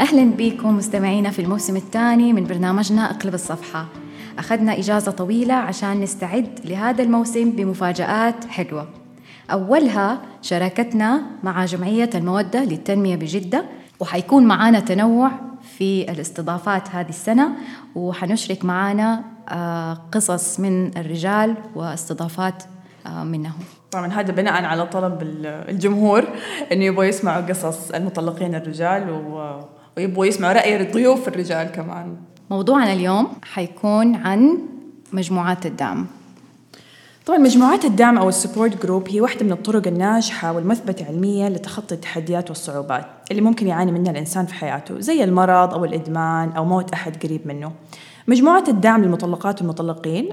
أهلا بكم مستمعينا في الموسم الثاني من برنامجنا أقلب الصفحة. أخذنا إجازة طويلة عشان نستعد لهذا الموسم بمفاجآت حلوة. أولها شراكتنا مع جمعية المودة للتنمية بجدة وحيكون معانا تنوع في الاستضافات هذه السنة وحنشرك معانا آه، قصص من الرجال واستضافات آه، منهم. طبعا هذا بناء على طلب الجمهور إنه يبغوا يسمعوا قصص المطلقين الرجال ويبغوا يسمعوا رأي الضيوف الرجال كمان. موضوعنا اليوم حيكون عن مجموعات الدعم. طبعا مجموعات الدعم أو ال support group هي واحدة من الطرق الناجحة والمثبتة علميا لتخطي التحديات والصعوبات اللي ممكن يعاني منها الإنسان في حياته زي المرض أو الإدمان أو موت أحد قريب منه. مجموعات الدعم للمطلقات والمطلقين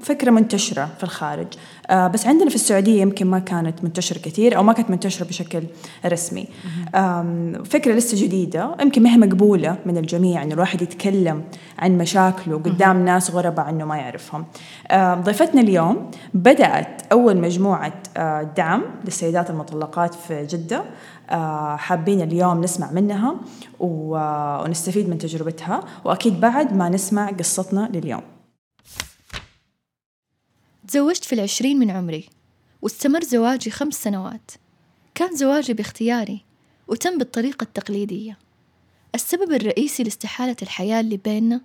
فكرة منتشرة في الخارج. آه، بس عندنا في السعودية يمكن ما كانت منتشرة كثير أو ما كانت منتشرة بشكل رسمي. فكرة لسه جديدة يمكن ما هي مقبولة من الجميع إنه الواحد يتكلم عن مشاكله قدام ناس غرباء عنه ما يعرفهم. ضيفتنا اليوم بدأت أول مجموعة آه، دعم للسيدات المطلقات في جدة. حابين اليوم نسمع منها ونستفيد من تجربتها. وأكيد بعد ما نسمع قصتنا لليوم. تزوجت في العشرين من عمري واستمر زواجي خمس سنوات. كان زواجي باختياري وتم بالطريقة التقليدية. السبب الرئيسي لاستحالة الحياة اللي بيننا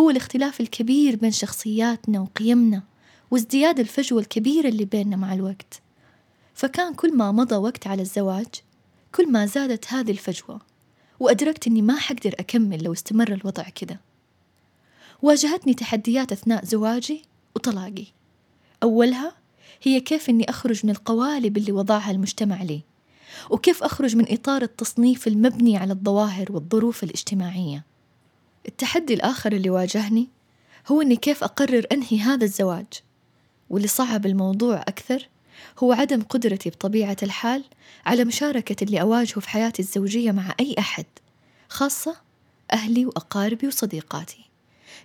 هو الاختلاف الكبير بين شخصياتنا وقيمنا وازدياد الفجوة الكبيرة اللي بيننا مع الوقت. فكان كل ما مضى وقت على الزواج كل ما زادت هذه الفجوة وأدركت أني ما حقدر أكمل لو استمر الوضع كده واجهتني تحديات أثناء زواجي وطلاقي. أولها هي كيف أني أخرج من القوالب اللي وضعها المجتمع لي وكيف أخرج من إطار التصنيف المبني على الظواهر والظروف الاجتماعية. التحدي الآخر اللي واجهني هو أني كيف أقرر أنهي هذا الزواج واللي صعب الموضوع أكثر هو عدم قدرتي بطبيعة الحال على مشاركة اللي أواجهه في حياتي الزوجية مع أي أحد خاصة أهلي وأقاربي وصديقاتي.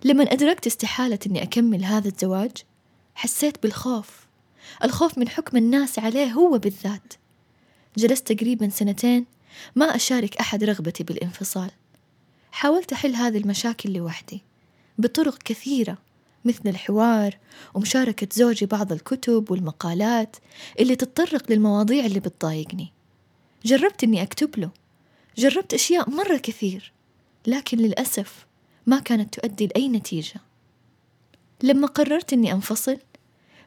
لما أدركت استحالة أني أكمل هذا الزواج حسيت بالخوف. الخوف من حكم الناس عليه هو بالذات. جلست تقريبا سنتين ما أشارك أحد رغبتي بالانفصال. حاولت أحل هذه المشاكل لوحدي بطرق كثيرة. مثل الحوار ومشاركة زوجي بعض الكتب والمقالات اللي تتطرق للمواضيع اللي بتضايقني. جربت إني أكتب له. جربت أشياء مرة كثير لكن للأسف ما كانت تؤدي لأي نتيجة. لما قررت إني أنفصل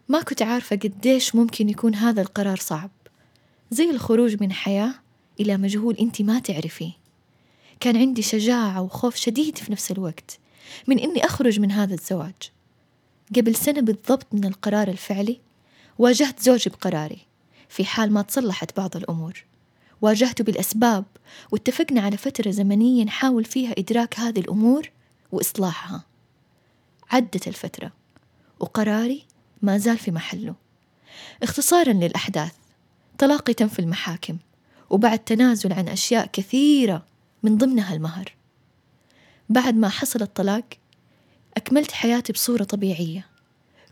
ما كنت عارفة قديش ممكن يكون هذا القرار صعب. زي الخروج من حياة إلى مجهول أنت ما تعرفيه. كان عندي شجاعة وخوف شديد في نفس الوقت من إني أخرج من هذا الزواج. قبل سنة بالضبط من القرار الفعلي واجهت زوجي بقراري في حال ما تصلحت بعض الأمور. واجهته بالأسباب واتفقنا على فترة زمنية نحاول فيها إدراك هذه الأمور وإصلاحها. عدت الفترة وقراري ما زال في محله. اختصارا للأحداث طلاقي تم في المحاكم وبعد تنازل عن أشياء كثيرة من ضمنها المهر. بعد ما حصل الطلاق أكملت حياتي بصورة طبيعية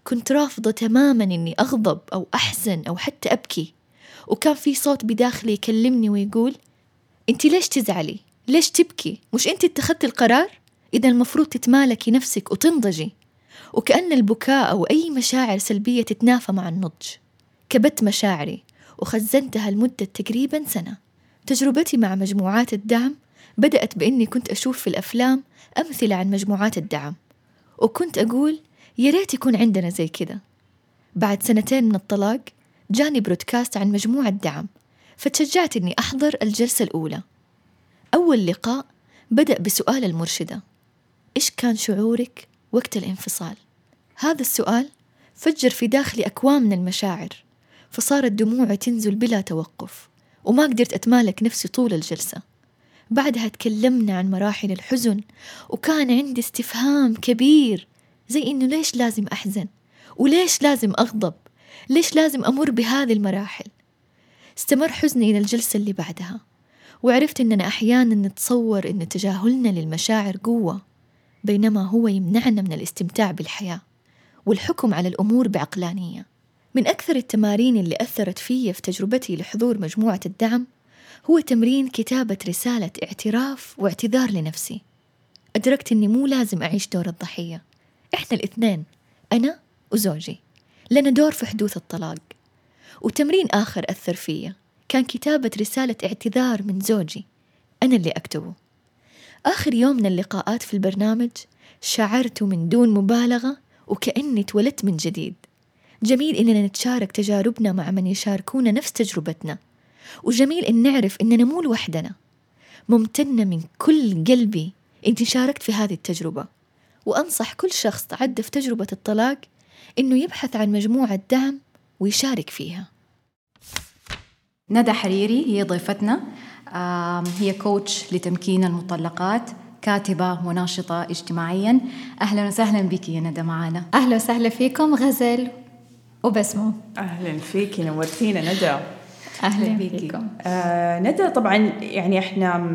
كنت رافضة تماما إني أغضب أو أحزن أو حتى أبكي وكان في صوت بداخلي يكلمني ويقول أنت ليش تزعلي؟ ليش تبكي؟ مش أنت اتخذتي القرار؟ إذا المفروض تتمالكي نفسك وتنضجي وكأن البكاء أو أي مشاعر سلبية تتنافى مع النضج كبت مشاعري وخزنتها لمدة تقريبا سنة تجربتي مع مجموعات الدعم بدأت بإني كنت أشوف في الأفلام أمثلة عن مجموعات الدعم وكنت أقول يا ريت يكون عندنا زي كذا. بعد سنتين من الطلاق جاني برودكاست عن مجموعة دعم فتشجعت إني أحضر الجلسة الأولى. أول لقاء بدأ بسؤال المرشدة إيش كان شعورك وقت الانفصال؟ هذا السؤال فجر في داخلي أكوام من المشاعر فصارت دموعي تنزل بلا توقف وما قدرت أتمالك نفسي طول الجلسة. بعدها تكلمنا عن مراحل الحزن وكان عندي استفهام كبير زي إنه ليش لازم أحزن؟ وليش لازم أغضب؟ ليش لازم أمر بهذه المراحل؟ استمر حزني إلى الجلسة اللي بعدها وعرفت إننا أحيانا نتصور إن تجاهلنا للمشاعر قوة بينما هو يمنعنا من الاستمتاع بالحياة والحكم على الأمور بعقلانية. من أكثر التمارين اللي أثرت في في تجربتي لحضور مجموعة الدعم هو تمرين كتابة رسالة اعتراف واعتذار لنفسي. أدركت أني مو لازم أعيش دور الضحية. إحنا الاثنين أنا وزوجي. لنا دور في حدوث الطلاق. وتمرين آخر أثر فيا كان كتابة رسالة اعتذار من زوجي. أنا اللي أكتبه. آخر يوم من اللقاءات في البرنامج شعرت من دون مبالغة وكأني اتولدت من جديد. جميل إننا نتشارك تجاربنا مع من يشاركونا نفس تجربتنا. وجميل إن نعرف إننا مو لوحدنا. ممتنة من كل قلبي إني شاركت في هذه التجربة. وأنصح كل شخص عدى في تجربة الطلاق إنه يبحث عن مجموعة دعم ويشارك فيها. ندى حريري هي ضيفتنا. هي coach لتمكين المطلقات كاتبة وناشطة اجتماعيا. أهلا وسهلا بك يا ندى معنا أهلا وسهلا فيكم غزل. وبسمو. أهلا فيك نورتينا ندى أهلا بكم آه ندى طبعا يعني إحنا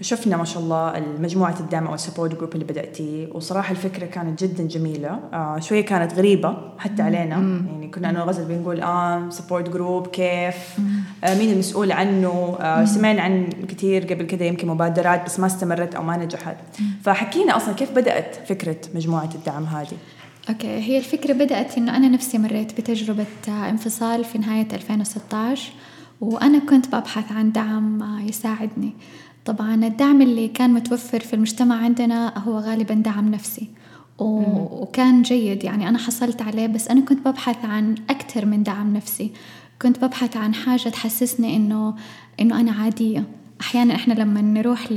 شفنا ما شاء الله المجموعة الدعم أو ال support group اللي بدأتيه وصراحة الفكرة كانت جدا جميلة. آه شوية كانت غريبة حتى علينا. مم. يعني كنا أنا وغزل بنقول آه support group كيف؟ آه مين المسؤول عنه؟ آه سمعنا عن كثير قبل كده يمكن مبادرات بس ما استمرت أو ما نجحت. فحكينا أصلا كيف بدأت فكرة مجموعة الدعم هذه؟ أوكي هي الفكرة بدأت إنه أنا نفسي مريت بتجربة انفصال في نهاية 2016 وأنا كنت ببحث عن دعم يساعدني. طبعا الدعم اللي كان متوفر في المجتمع عندنا هو غالبا دعم نفسي وكان جيد. يعني أنا حصلت عليه بس أنا كنت ببحث عن أكثر من دعم نفسي. كنت ببحث عن حاجة تحسسني إنه إنه أنا عادية. أحيانا إحنا لما نروح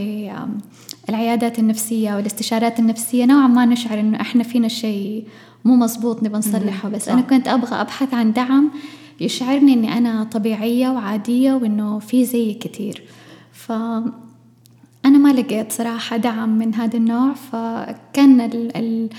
للعيادات النفسية والاستشارات النفسية نوعا ما نشعر إنه إحنا فينا شيء مو مزبوط نبغى نصلحه بس أنا كنت أبغى أبحث عن دعم يشعرني إني أنا طبيعية وعادية وإنه في زي كتير. ف أنا ما لقيت صراحة دعم من هذا النوع فكان ال ال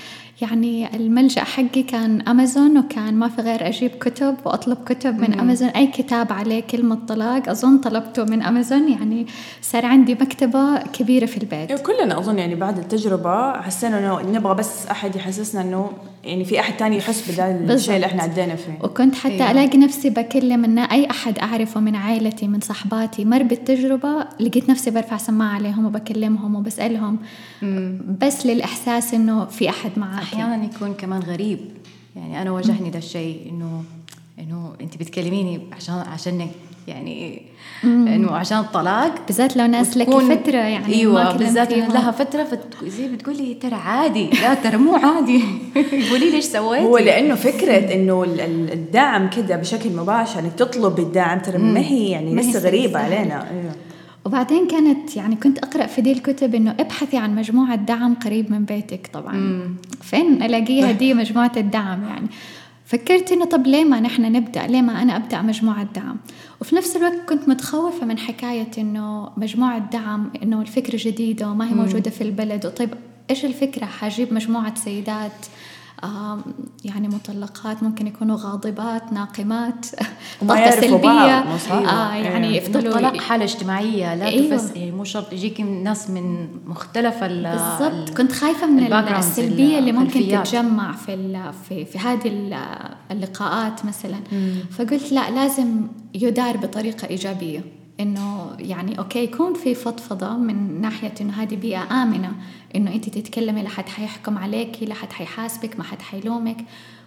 يعني الملجأ حقي كان أمازون وكان ما في غير أجيب كتب وأطلب كتب من أمازون أي كتاب عليه كلمة طلاق أظن طلبته من أمازون يعني صار عندي مكتبة كبيرة في البيت. إيه، كلنا أظن يعني بعد التجربة حسينا إنه نبغى بس أحد يحسسنا إنه يعني في أحد تاني يحس بذا الشيء اللي إحنا عدينا فيه. وكنت حتى أيوة. ألاقي نفسي بكلم إن أي أحد أعرفه من عائلتي من صحباتي مر بالتجربة لقيت نفسي برفع سماعة عليهم وبكلمهم وبسألهم. مم. بس للإحساس إنه في أحد معاك أحيانا يكون كمان غريب. يعني أنا واجهني ذا الشيء إنه إنه أنت بتكلميني عشان عشانك يعني إنه عشان الطلاق. بالذات لو ناس لك فترة يعني أيوه بالذات لها فترة زي بتقولي ترى عادي. لا ترى مو عادي. قولي ليش سويتي؟ هو لأنه فكرة إنه الدعم كده بشكل مباشر انك تطلب الدعم ترى ما هي يعني لسه غريبة علينا. أيوه. وبعدين كانت يعني كنت أقرأ في دي الكتب إنه ابحثي عن مجموعة دعم قريب من بيتك طبعا. مم. فين ألاقيها دي مجموعة الدعم يعني؟ فكرت إنه طب ليه ما نحن نبدأ؟ ليه ما أنا أبدأ مجموعة دعم؟ وفي نفس الوقت كنت متخوفة من حكاية إنه مجموعة دعم إنه الفكرة جديدة وما هي موجودة في البلد. وطيب إيش الفكرة؟ حجيب مجموعة سيدات يعني مطلقات ممكن يكونوا غاضبات ناقمات طاقة سلبية آه يعني أيوة. يفضلوا الطلاق حالة اجتماعية لا أيوة. تفس يعني مو شرط يجيك ناس من مختلف بالضبط كنت خايفة من السلبية اللي ممكن تتجمع في في في هذه اللقاءات مثلا مم. فقلت لا لازم يدار بطريقة إيجابية إنه يعني أوكي يكون في فضفضة من ناحية إنه هذه بيئة آمنة إنه أنت تتكلمي لا حد حيحكم عليكي لا حد حيحاسبك ما حد حيلومك.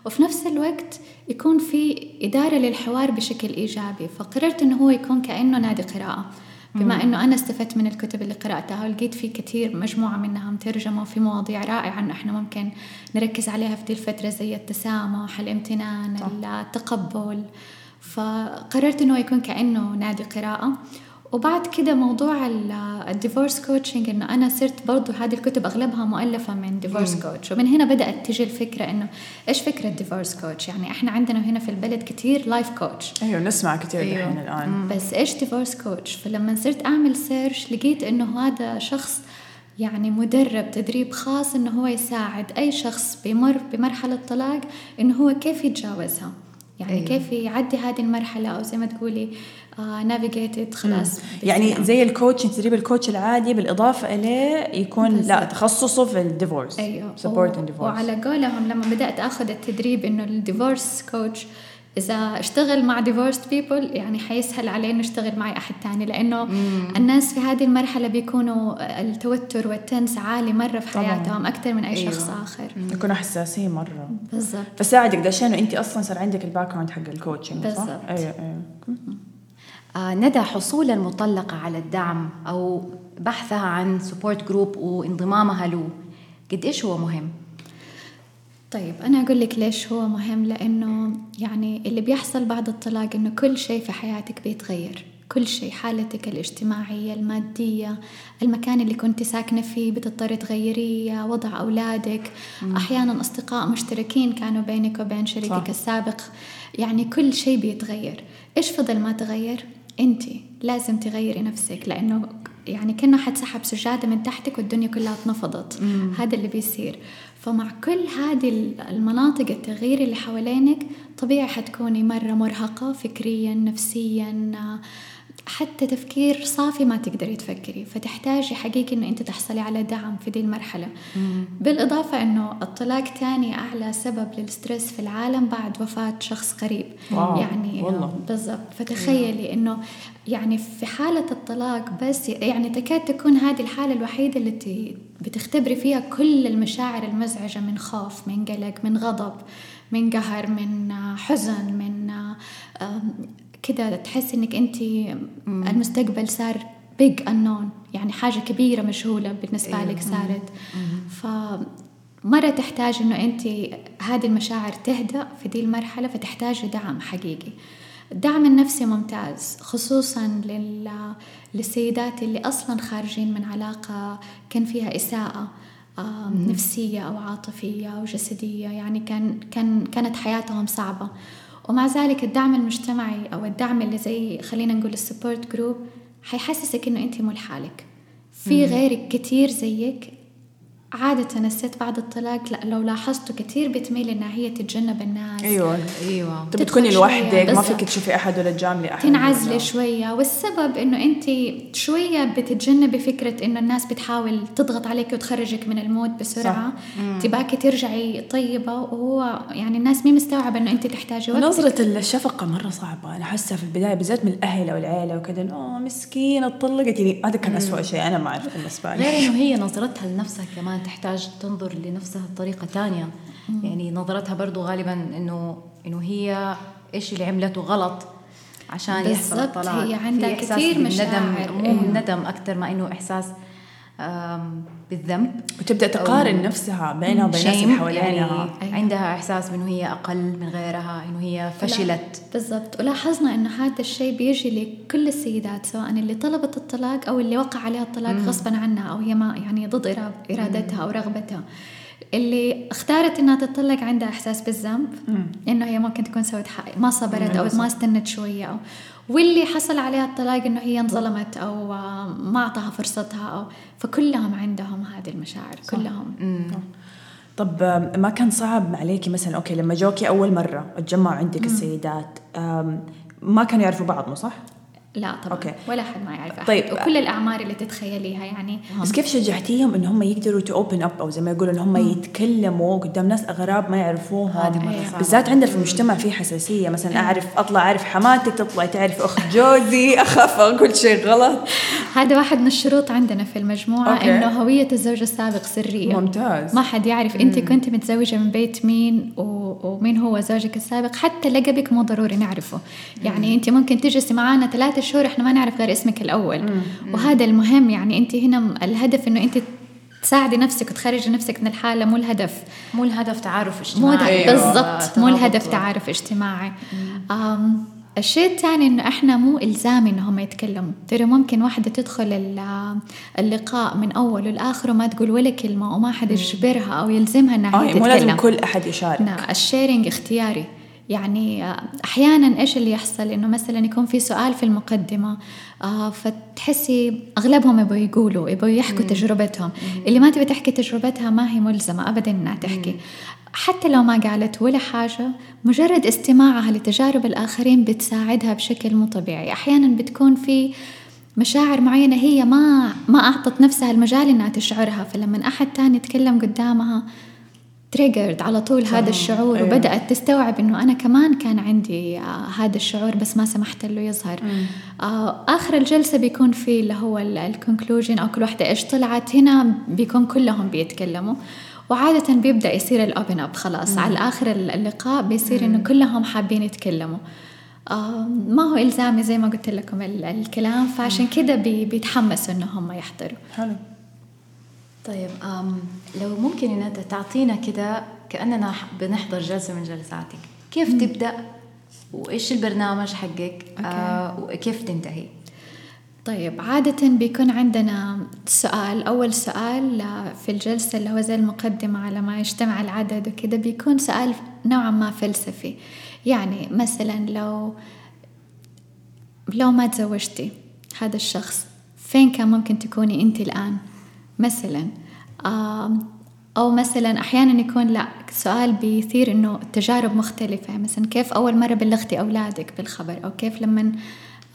وفي نفس الوقت يكون في إدارة للحوار بشكل إيجابي. فقررت إنه هو يكون كأنه نادي قراءة. بما إنه أنا استفدت من الكتب اللي قرأتها ولقيت في كثير مجموعة منها مترجمة وفي مواضيع رائعة إنه إحنا ممكن نركز عليها في دي الفترة زي التسامح الامتنان التقبل. فقررت إنه يكون كأنه نادي قراءة. وبعد كده موضوع ال divorce coaching إنه أنا صرت برضو هذه الكتب اغلبها مؤلفة من divorce coach ومن هنا بدأت تجي الفكرة إنه إيش فكرة divorce coach يعني إحنا عندنا هنا في البلد كثير life coach أيوه نسمع كثير أيوه. الآن. بس إيش divorce coach فلما صرت أعمل search لقيت إنه هذا شخص يعني مدرب تدريب خاص إنه هو يساعد أي شخص بيمر بمرحلة طلاق إنه هو كيف يتجاوزها. يعني أيوه. كيف يعدي هذه المرحلة؟ أو زي ما تقولي navigate it خلاص. يعني زي ال coach تدريب ال coach العادي بالإضافة إليه يكون بالزبط. لا تخصصه في ال divorce أيوه. support divorce وعلى قولهم لما بدأت أخذ التدريب إنه ال divorce coach إذا اشتغل مع divorced people يعني حيسهل عليه إنه يشتغل مع أي أحد تاني لأنه مم. الناس في هذه المرحلة بيكونوا التوتر وال tense عالي مرة في حياتهم أكثر من أي أيوة. شخص آخر. يكونوا حساسين مرة. بالضبط. فساعدك ده انه انت أصلا صار عندك ال background حق ال coaching بالضبط. أيوه أيوه. آه ندى حصول المطلقة على الدعم أو بحثها عن support group وانضمامها له قد إيش هو مهم؟ طيب أنا أقول لك ليش هو مهم لأنه يعني اللي بيحصل بعد الطلاق إنه كل شيء في حياتك بيتغير كل شيء حالتك الاجتماعية المادية المكان اللي كنت ساكنة فيه بتضطري تغيريه وضع أولادك مم. أحيانا أصدقاء مشتركين كانوا بينك وبين شريكك صح. السابق يعني كل شيء بيتغير إيش فضل ما تغير؟ أنت لازم تغيري نفسك لأنه يعني كأنه حد سحب سجادة من تحتك والدنيا كلها اتنفضت. هذا اللي بيصير. فمع كل هذه المناطق التغيير اللي حوالينك طبيعي حتكوني مرة مرهقة فكريا نفسيا حتى تفكير صافي ما تقدري تفكري فتحتاجي حقيقي انه أنت تحصلي على دعم في دي المرحلة مم. بالإضافة إنه الطلاق ثاني أعلى سبب للستريس في العالم بعد وفاة شخص قريب واو. يعني. بالضبط فتخيلي إنه يعني في حالة الطلاق بس يعني تكاد تكون هذه الحالة الوحيدة التي بتختبري فيها كل المشاعر المزعجة من خوف من قلق من غضب من قهر من حزن من كده تحس إنك أنت المستقبل صار بيج انون يعني حاجة كبيرة مجهوله بالنسبة أيوة. لك صارت. ف مرة تحتاج إنه أنت هذه المشاعر تهدأ في دي المرحلة فتحتاج دعم حقيقي. الدعم النفسي ممتاز خصوصا لل... للسيدات اللي أصلا خارجين من علاقة كان فيها إساءة نفسية أو عاطفية أو جسدية يعني كان كان كانت حياتهم صعبة. ومع ذلك الدعم المجتمعي أو الدعم اللي زي خلينا نقول ال support group حيحسسك إنه أنت مو لحالك في غيرك كتير زيك عادة الست بعد الطلاق لا لو لاحظتوا كثير بتميل إنها هي تتجنب الناس. أيوه أيوه. تكوني لوحدك ما فيك تشوفي أحد ولا تجاملي أحد. تنعزلي شوية. والسبب إنه أنت شوية بتتجنبي فكرة إنه الناس بتحاول تضغط عليك وتخرجك من ال mood بسرعة. تباكي ترجعي طيبة وهو يعني الناس مي مستوعبة إنه أنت تحتاجي وقت نظرة الشفقة مرة صعبة. أنا حاسة في البداية بالذات من الأهل أو العيلة وكذا اوه مسكينة طلقت يعني هذا كان اسوء شيء أنا ما اعرف بالنسبة لي. غير إنه هي نظرتها لنفسها كمان تحتاج تنظر لنفسها بطريقة ثانية يعني نظرتها برضو غالبا إنه إنه هي إيش اللي عملته غلط عشان يحصل الطلاق. هي عندها كثير مشاعر مو إيه. ندم أكثر ما إنه إحساس بالذنب. وتبدأ تقارن نفسها بينها وبين الناس اللي حواليها. يعني. عندها إحساس بأنه هي أقل من غيرها إنه هي فشلت. بالضبط. ولاحظنا إنه هذا الشيء بيجي لكل السيدات سواء اللي طلبت الطلاق أو اللي وقع عليها الطلاق غصبا عنها أو هي ما يعني ضد إرادتها أو رغبتها. اللي اختارت إنها تطلق عندها إحساس بالذنب إنه هي ممكن تكون سوت حق ما صبرت أو ما استنت شوية أو واللي حصل عليها الطلاق إنه هي انظلمت أو ما أعطاها فرصتها أو فكلهم عندهم هذه المشاعر صح. كلهم طب ما كان صعب عليكي مثلا okay لما جوكي أول مرة اتجمعوا عندك السيدات ما كانوا يعرفوا بعض مو صح؟ لا طبعا okay. ولا حد ما يعرف أحد. طيب. وكل الأعمار اللي تتخيليها يعني. بس كيف شجعتيهم إن هم يقدروا to open up أو زي ما يقولوا إن هم يتكلموا قدام ناس أغراب ما يعرفوهم؟ مرة بالذات عندنا في المجتمع في حساسية. مثلا أعرف أطلع أعرف حماتك تطلع تعرف أخت جوزي أخاف أقول شيء غلط. هذا واحد من الشروط عندنا في المجموعة أوكي. إنه هوية الزوج السابق سرية. ممتاز. ما حد يعرف أنت كنت متزوجة من بيت مين ومين هو زوجك السابق؟ حتى لقبك مو ضروري نعرفه. يعني أنت ممكن تجلسي معانا ثلاثة شهور إحنا ما نعرف غير اسمك الأول. مم. وهذا المهم يعني أنت هنا الهدف إنه أنت تساعدي نفسك وتخرجي نفسك من الحالة مو الهدف. مو الهدف تعارف اجتماعي. مو أيوة. بالضبط. مو الهدف تعارف اجتماعي. الشيء الثاني إنه إحنا مو إلزامي إنهم يتكلموا. ترى ممكن واحدة تدخل اللقاء من اوله لاخره ما تقول ولا كلمة وما حد يجبرها أو يلزمها إنها تتكلم مو لازم كل أحد يشارك. نعم الشيرنج اختياري. يعني أحيانا إيش اللي يحصل إنه مثلا يكون في سؤال في المقدمة آه فتحسي أغلبهم يبغوا يقولوا يبغوا يحكوا مم. تجربتهم مم. اللي ما تبي تحكي تجربتها ما هي ملزمة ابدا إنها تحكي مم. حتى لو ما قالت ولا حاجة مجرد استماعها لتجارب الآخرين بتساعدها بشكل مو طبيعي أحيانا بتكون في مشاعر معينة هي ما ما أعطت نفسها المجال إنها تشعرها فلما أحد تاني يتكلم قدامها triggered على طول هذا الشعور أيوة. وبدأت تستوعب إنه أنا كمان كان عندي آه هذا الشعور بس ما سمحت له يظهر. آه آخر الجلسة بيكون في اللي هو ال conclusion أو كل واحدة إيش طلعت هنا بيكون كلهم بيتكلموا. وعادة بيبدأ يصير الأوبن أب خلاص. على آخر اللقاء بيصير إنه كلهم حابين يتكلموا. آه ما هو إلزامي زي ما قلت لكم ال- الكلام فعشان كده بي بيتحمسوا إنه هم يحضروا. حلو. طيب أم لو ممكن إن أنت تعطينا كده كأننا بنحضر جلسة من جلساتك. كيف تبدأ؟ وإيش البرنامج حقك؟ آه وكيف تنتهي؟ طيب عادة بيكون عندنا سؤال أول سؤال آه، في الجلسة اللي هو زي المقدمة على ما يجتمع العدد وكده بيكون سؤال نوعا ما فلسفي. يعني مثلا لو لو ما تزوجتي هذا الشخص فين كان ممكن تكوني أنت الآن؟ مثلا أو مثلا أحيانا يكون لا سؤال بيثير إنه تجارب مختلفة. مثلا كيف أول مرة بلغتي أولادك بالخبر؟ أو كيف لما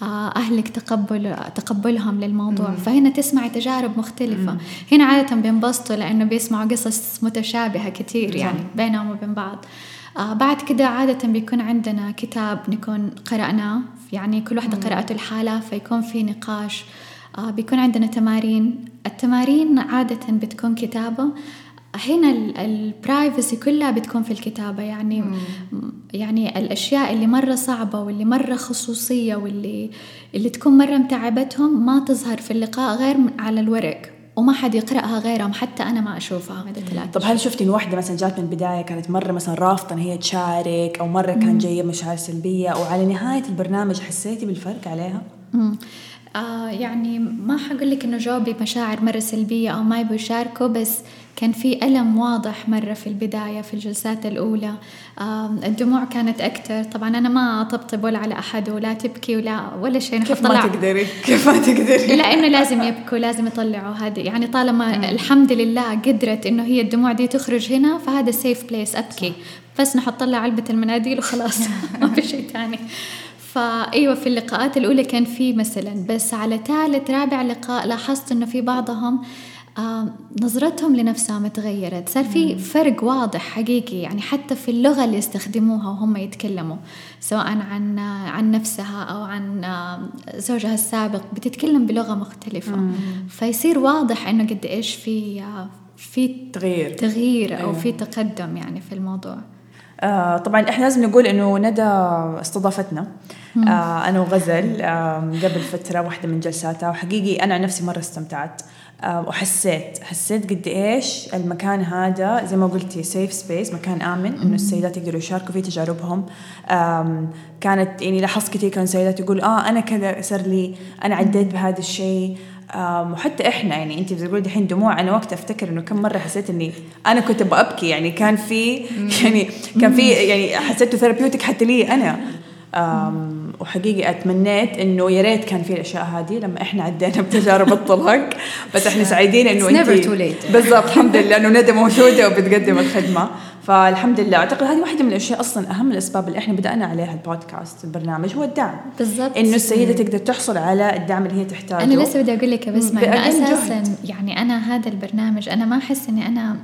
آه، أهلك تقبل تقبلهم للموضوع؟ فهنا تسمعي تجارب مختلفة. هنا عادة بينبسطوا لأنه بيسمعوا قصص متشابهة كتير يعني بينهم وبين بعض. آه بعد كده عادة بيكون عندنا كتاب نكون قرأناه. يعني كل واحدة قرأته لحالها فيكون في نقاش. بيكون عندنا تمارين. التمارين عادة بتكون كتابة. هنا البرايفسي كلها بتكون في الكتابة. يعني يعني الأشياء اللي مرة صعبة واللي مرة خصوصية واللي اللي تكون مرة متعبتهم ما تظهر في اللقاء غير على الورق. وما حد يقرأها غيرهم. حتى أنا ما أشوفها. مدى ثلاثة طب هل شفتي إن واحدة مثلا جات من البداية كانت مرة مثلا رافضه إن هي تشارك أو مرة كان جاية مشاعر سلبية؟ وعلى نهاية البرنامج حسيتي بالفرق عليها؟ مم. آه يعني ما حقول لك إنه جاوبي بمشاعر مرة سلبية أو ما يبغوا يشاركوا بس كان في ألم واضح مرة في البداية في الجلسات الأولى. آه الدموع كانت أكثر طبعا أنا ما أطبطب ولا على أحد ولا تبكي ولا ولا شيء كيف ما تقدري؟ كيف ما تقدري؟ لأنه لازم يبكوا لازم يطلعوا. هذه يعني طالما الحمد لله قدرت إنه هي الدموع دي تخرج هنا فهذا سيف بليس أبكي. بس نحط لها علبه المناديل وخلاص. ما في شيء ثاني فأيوة في اللقاءات الأولى كان في مثلا بس على ثالث رابع لقاء لاحظت إنه في بعضهم آه نظرتهم لنفسهم تغيرت صار في فرق واضح حقيقي يعني حتى في اللغة اللي يستخدموها وهم يتكلموا سواء عن عن نفسها أو عن آه، زوجها السابق بتتكلم بلغة مختلفة. فيصير واضح إنه قد إيش في آه، في تغيير. تغيير أو أيوة. في تقدم يعني في الموضوع. آه طبعا إحنا لازم نقول إنه ندى استضافتنا آه أنا وغزل آه قبل فترة واحدة من جلساتها وحقيقي أنا عن نفسي مرة استمتعت آه وحسيت حسيت قد إيش المكان هذا زي ما قلتي safe space مكان آمن إنه السيدات يقدروا يشاركوا فيه تجاربهم. كانت يعني لاحظت كثير كان سيدات يقول آه أنا كذا صار لي أنا عديت بهذا الشيء وحتى إحنا يعني انت بتقولي دحين دموع أنا وقت أفتكر إنه كم مرة حسيت إني أنا كنت أبغى ابكي يعني كان في يعني كان في يعني حسيته therapeutic حتى لي أنا. وحقيقي أتمنيت إنه يا ريت كان في الأشياء هذه لما إحنا عدينا بتجارب الطلاق. بس إحنا سعيدين إنه انت. بالضبط الحمد لله إنه ندى موجودة وبتقدم الخدمة. فالحمد لله. أعتقد هذه واحدة من الأشياء أصلا أهم الأسباب اللي إحنا بدأنا عليها البودكاست البرنامج هو الدعم. بالضبط. إنه السيدة تقدر تحصل على الدعم اللي هي تحتاجه. أنا لسه بدي أقول لك بسمة إنه بأقل أساسا جهد. يعني أنا هذا البرنامج أنا ما أحس إني أنا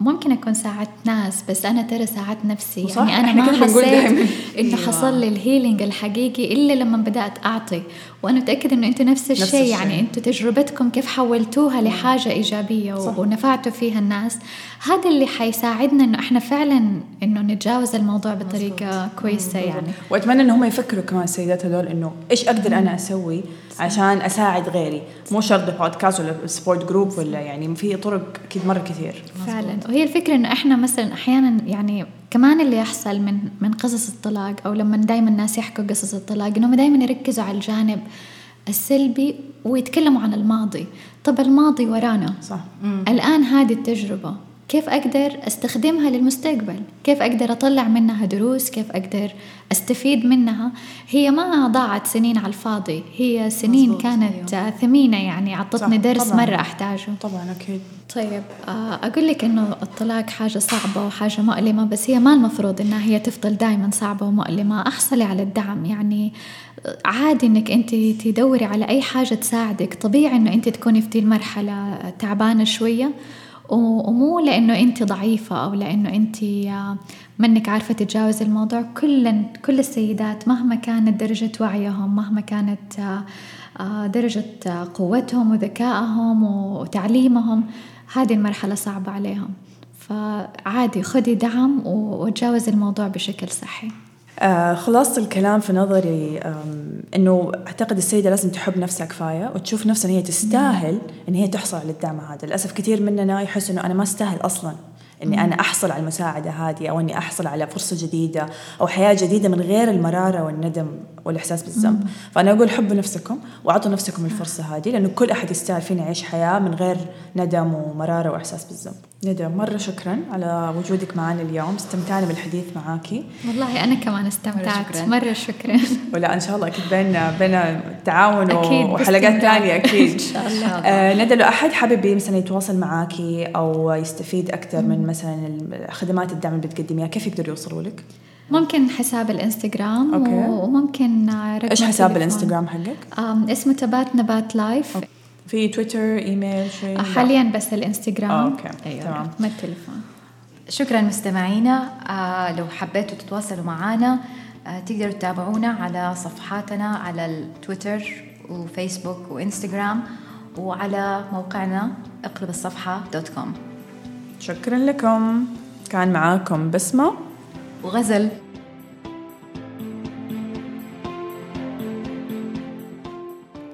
ممكن أكون ساعدت ناس بس أنا ترى ساعدت نفسي يعني إحنا ما حسيت دايماً. إنه حصل لي الهيلينج الحقيقي إلا لما بدأت أعطي وأنا متأكدة إنه أنتم نفس الشيء الشيء. يعني أنتم تجربتكم كيف حولتوها لحاجة إيجابية صح. ونفعتوا فيها الناس هذا اللي حيساعدنا إنه إحنا فعلا إنه نتجاوز الموضوع بطريقة كويسة يعني. وأتمنى ان هم يفكروا كمان السيدات هذول إنه إيش أقدر أنا أسوي عشان أساعد غيري. مو شرط بودكاست ولا support group ولا يعني في طرق أكيد مرة كثير. فعلا. وهي الفكرة إنه إحنا مثلا أحيانا يعني كمان اللي يحصل من من قصص الطلاق أو لما دائما الناس يحكوا قصص الطلاق إنهم دائما يركزوا على الجانب السلبي ويتكلموا عن الماضي. طب الماضي ورانا. صح. الآن هذه التجربة. كيف أقدر أستخدمها للمستقبل؟ كيف أقدر أطلع منها دروس؟ كيف أقدر أستفيد منها؟ هي ما ضاعت سنين على الفاضي. هي سنين كانت آه، ثمينة يعني أعطتني صح، درس طبعاً. مرة أحتاجه. طبعا أكيد. طيب آه، أقول لك إنه الطلاق حاجة صعبة وحاجة مؤلمة بس هي ما المفروض إنها هي تفضل دائما صعبة ومؤلمة. أحصلي على الدعم يعني عادي إنك أنت تدوري على أي حاجة تساعدك. طبيعي إنه أنت تكوني في دي المرحلة تعبانة شوية ومو لأنه أنت ضعيفة أو لأنه أنت آه، منك عارفة تتجاوز الموضوع. كل كل السيدات مهما كانت درجة وعيهم مهما كانت آه، آه، درجة قوتهم وذكائهم وتعليمهم هذه المرحلة صعبة عليهم. فعادي خدي دعم وتجاوز الموضوع بشكل صحي. آه خلاصة الكلام في نظري إنه أعتقد السيدة لازم تحب نفسها كفاية وتشوف نفسها إن هي تستاهل إن هي تحصل على الدعم هذا، للأسف كثير مننا يحس إنه أنا ما أستاهل أصلا إني أنا أحصل على المساعدة هذه أو إني أحصل على فرصة جديدة أو حياة جديدة من غير المرارة والندم والإحساس بالذنب. فأنا أقول حبوا نفسكم وأعطوا نفسكم الفرصة هذه لأنه كل أحد يستاهل فينا يعيش حياة من غير ندم ومرارة وإحساس بالذنب. ندى مرة شكرا على وجودك معنا اليوم. استمتعنا بالحديث معاكي والله أنا كمان استمتعت. مرة شكرا, مرة شكرا. ولا إن شاء الله أكيد بيننا بين تعاون وحلقات ثانية أكيد. إن شاء الله. آه ندى لو أحد حابب مثلا يتواصل معاكي أو يستفيد أكثر من مثلا خدمات الدعم اللي بتقدميها كيف يقدروا يوصلوا لك؟ ممكن حساب الإنستغرام okay. وممكن إيش حساب الإنستغرام حقك؟ اسمه تبات نبات لايف. okay. في تويتر إيميل شيء حاليا بس الإنستغرام. آه، okay. أيوة. تمام. ما التليفون شكرا مستمعينا. آه لو حبيتوا تتواصلوا معنا آه تقدروا تتابعونا على صفحاتنا على التويتر وفيسبوك وإنستغرام وعلى موقعنا اقلب الصفحة دوت كوم. شكرا لكم. كان معاكم بسمة. وغزل.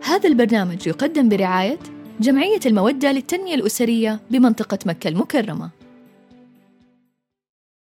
هذا البرنامج يقدم برعاية جمعية المودة للتنمية الأسرية بمنطقة مكة المكرمة.